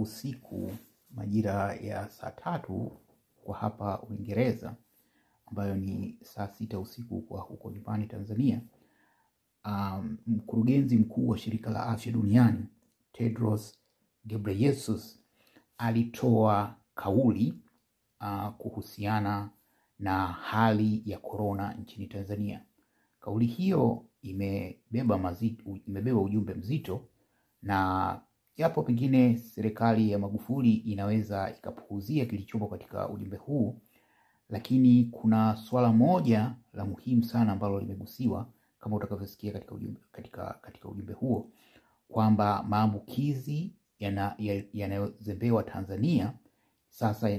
usiku majira ya saa tatu kwa hapa Uingereza, ambayo ni saa sita usiku kwa huko nyumbani Tanzania. Um, mkurugenzi mkuu wa shirika la afya duniani Tedros Ghebreyesus alitoa kauli uh, kuhusiana na hali ya korona nchini Tanzania. Kauli hiyo imebeba mazito, imebeba ujumbe mzito na japo pengine serikali ya Magufuli inaweza ikapuuzia kilichopo katika ujumbe huu, lakini kuna swala moja la muhimu sana ambalo limegusiwa kama utakavyosikia katika ujumbe, katika, katika ujumbe huo kwamba maambukizi yanayozembewa yana Tanzania sasa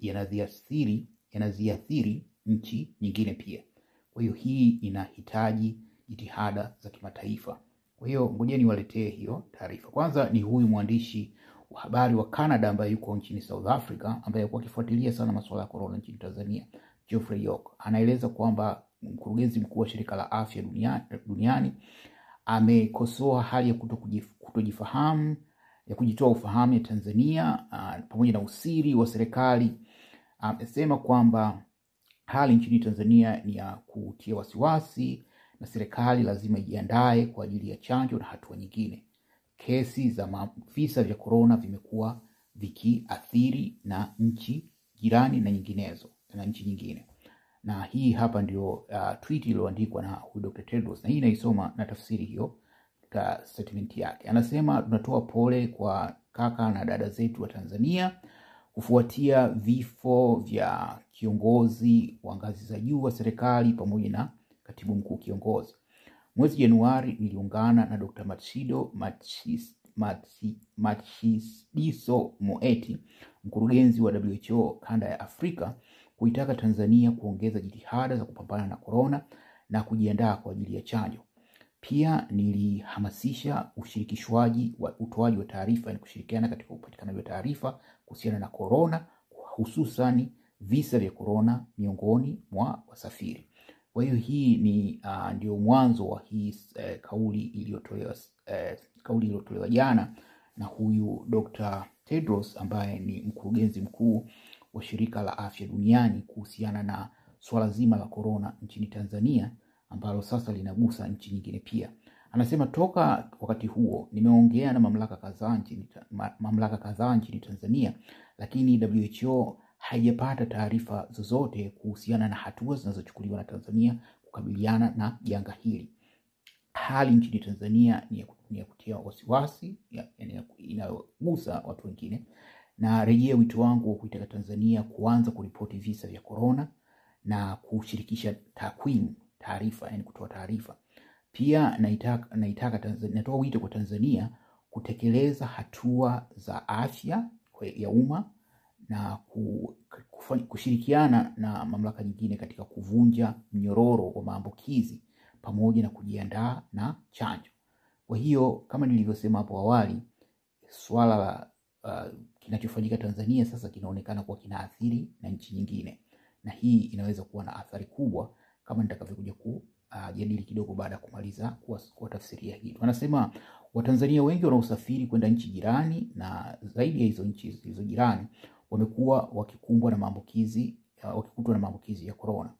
yanaziathiri yanaziathiri nchi nyingine pia. Kwa hiyo hii inahitaji jitihada za kimataifa. Kwa hiyo ngoja niwaletee hiyo taarifa. Kwanza ni huyu mwandishi wa habari wa Canada ambaye yuko nchini South Africa ambaye alikuwa akifuatilia sana masuala ya corona nchini Tanzania, Geoffrey York anaeleza kwamba mkurugenzi mkuu wa shirika la afya duniani, duniani amekosoa hali ya kutojifahamu ya kujitoa ufahamu ya Tanzania uh, pamoja na usiri wa serikali. Amesema uh, kwamba hali nchini Tanzania ni ya kutia wasiwasi na serikali lazima ijiandae kwa ajili ya chanjo na hatua nyingine. Kesi za visa vya korona vimekuwa vikiathiri na nchi jirani na nyinginezo na nchi nyingine, na hii hapa ndio uh, tweet iliyoandikwa na huyu Dr. Tedros, na hii inaisoma na tafsiri hiyo ka statement yake. Anasema tunatoa pole kwa kaka na dada zetu wa Tanzania kufuatia vifo vya kiongozi wa ngazi za juu wa serikali pamoja na katibu mkuu kiongozi. Mwezi Januari niliungana na Dr. Matshidiso Matshidiso Moeti, mkurugenzi wa WHO kanda ya Afrika, kuitaka Tanzania kuongeza jitihada za kupambana na korona na kujiandaa kwa ajili ya chanjo. Pia nilihamasisha ushirikishwaji wa utoaji wa taarifa, na kushirikiana katika upatikanaji wa taarifa kuhusiana na korona, hususani visa vya korona miongoni mwa wasafiri. Kwa hiyo hii ni uh, ndio mwanzo wa hii uh, kauli iliyotolewa uh, kauli iliyotolewa jana na huyu Dr. Tedros ambaye ni mkurugenzi mkuu wa shirika la afya duniani kuhusiana na swala zima la korona nchini Tanzania ambalo sasa linagusa nchi nyingine pia. Anasema toka wakati huo nimeongea na mamlaka kadhaa nchini mamlaka nchini Tanzania, lakini WHO haijapata taarifa zozote kuhusiana na hatua zinazochukuliwa na Tanzania kukabiliana na janga hili. Hali nchini Tanzania ni ya kutia wasiwasi, inayogusa watu wengine, na rejea wito wangu wa kuitaka Tanzania kuanza kuripoti visa vya korona na kushirikisha takwimu taarifa, yani kutoa taarifa. Pia naitaka, natoa wito kwa Tanzania kutekeleza hatua za afya ya umma na kushirikiana na mamlaka nyingine katika kuvunja mnyororo wa maambukizi pamoja na kujiandaa na chanjo. Kwa hiyo kama nilivyosema hapo awali, swala la uh, kinachofanyika Tanzania sasa kinaonekana kuwa kinaathiri na nchi nyingine, na hii inaweza kuwa na athari kubwa kama nitakavyokuja kujadili uh, kidogo baada ya kumaliza kuwatafsiria hii. Wanasema Watanzania wengi wanaosafiri kwenda nchi jirani na zaidi ya hizo nchi zilizo jirani wamekuwa wakikumbwa na maambukizi uh, wakikutwa na maambukizi ya korona.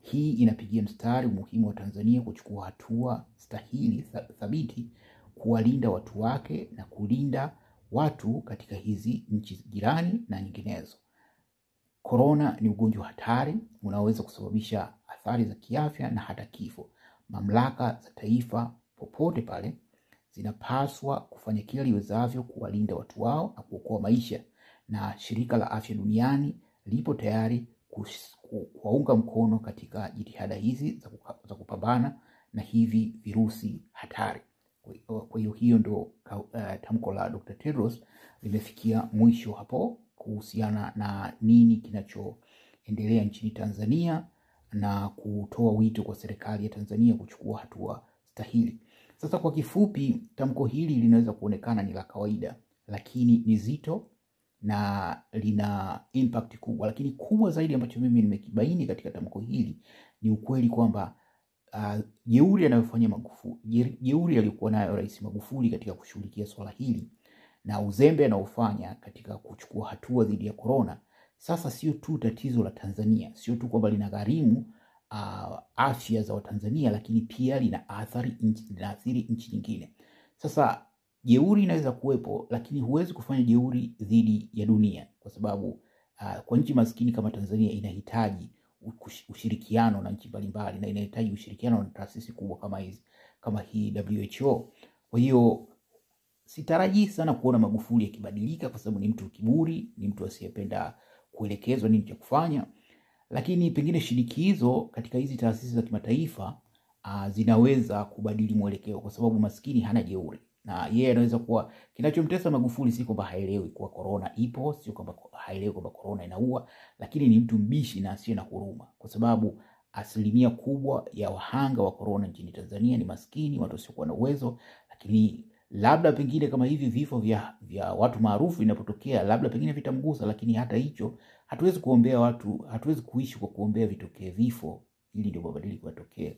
Hii inapigia mstari umuhimu wa Tanzania kuchukua hatua stahili thabiti kuwalinda watu wake na kulinda watu katika hizi nchi jirani na nyinginezo. Korona ni ugonjwa hatari unaoweza kusababisha athari za kiafya na hata kifo. Mamlaka za taifa popote pale zinapaswa kufanya kila liwezavyo kuwalinda watu wao na kuokoa maisha, na shirika la afya duniani lipo tayari kuwaunga mkono katika jitihada hizi za kupambana na hivi virusi hatari. Kwa hiyo hiyo ndo uh, tamko la Dr. Tedros limefikia mwisho hapo kuhusiana na nini kinachoendelea nchini Tanzania na kutoa wito kwa serikali ya Tanzania kuchukua hatua stahili. Sasa kwa kifupi, tamko hili linaweza kuonekana ni la kawaida, lakini ni zito na lina impact kubwa, lakini kubwa zaidi ambacho mimi nimekibaini katika tamko hili ni ukweli kwamba jeuri uh, anayofanya Magufuli, jeuri aliyokuwa nayo Rais Magufuli katika kushughulikia swala hili na uzembe anaofanya katika kuchukua hatua dhidi ya korona, sasa sio tu tatizo la Tanzania, sio tu kwamba linagharimu uh, afya za Watanzania, lakini pia lina linaathiri nchi nyingine. Sasa jeuri inaweza kuwepo, lakini huwezi kufanya jeuri dhidi ya dunia, kwa sababu uh, kwa nchi maskini kama Tanzania inahitaji ushirikiano na nchi mbalimbali na inahitaji ushirikiano na taasisi kubwa kama hizi kama hii WHO. Kwa hiyo sitarajii sana kuona Magufuli akibadilika, kwa sababu ni mtu kiburi, ni mtu asiyependa kuelekezwa nini cha kufanya, lakini pengine shinikizo katika hizi taasisi za kimataifa uh, zinaweza kubadili mwelekeo, kwa sababu maskini hana jeuri na yeye anaweza kuwa kinachomtesa Magufuli si kwamba haelewi kuwa korona ipo, sio kwamba haelewi kwamba korona inaua, lakini ni mtu mbishi na asiye na huruma, kwa sababu asilimia kubwa ya wahanga wa korona nchini Tanzania ni maskini, watu wasiokuwa na uwezo. Lakini labda pengine kama hivi vifo vya, vya watu maarufu vinapotokea, labda pengine vitamgusa, lakini hata hicho hatuwezi kuombea watu, hatuwezi kuishi kwa kuombea vitokee vifo, ili ndio mabadiliko yatokee,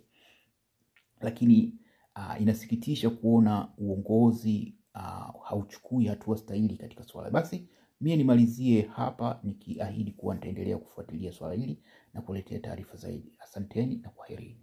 lakini Uh, inasikitisha kuona uongozi uh, hauchukui hatua stahili katika swala. Basi mie nimalizie hapa nikiahidi kuwa nitaendelea kufuatilia swala hili na kuletea taarifa zaidi. Asanteni na kwaherini.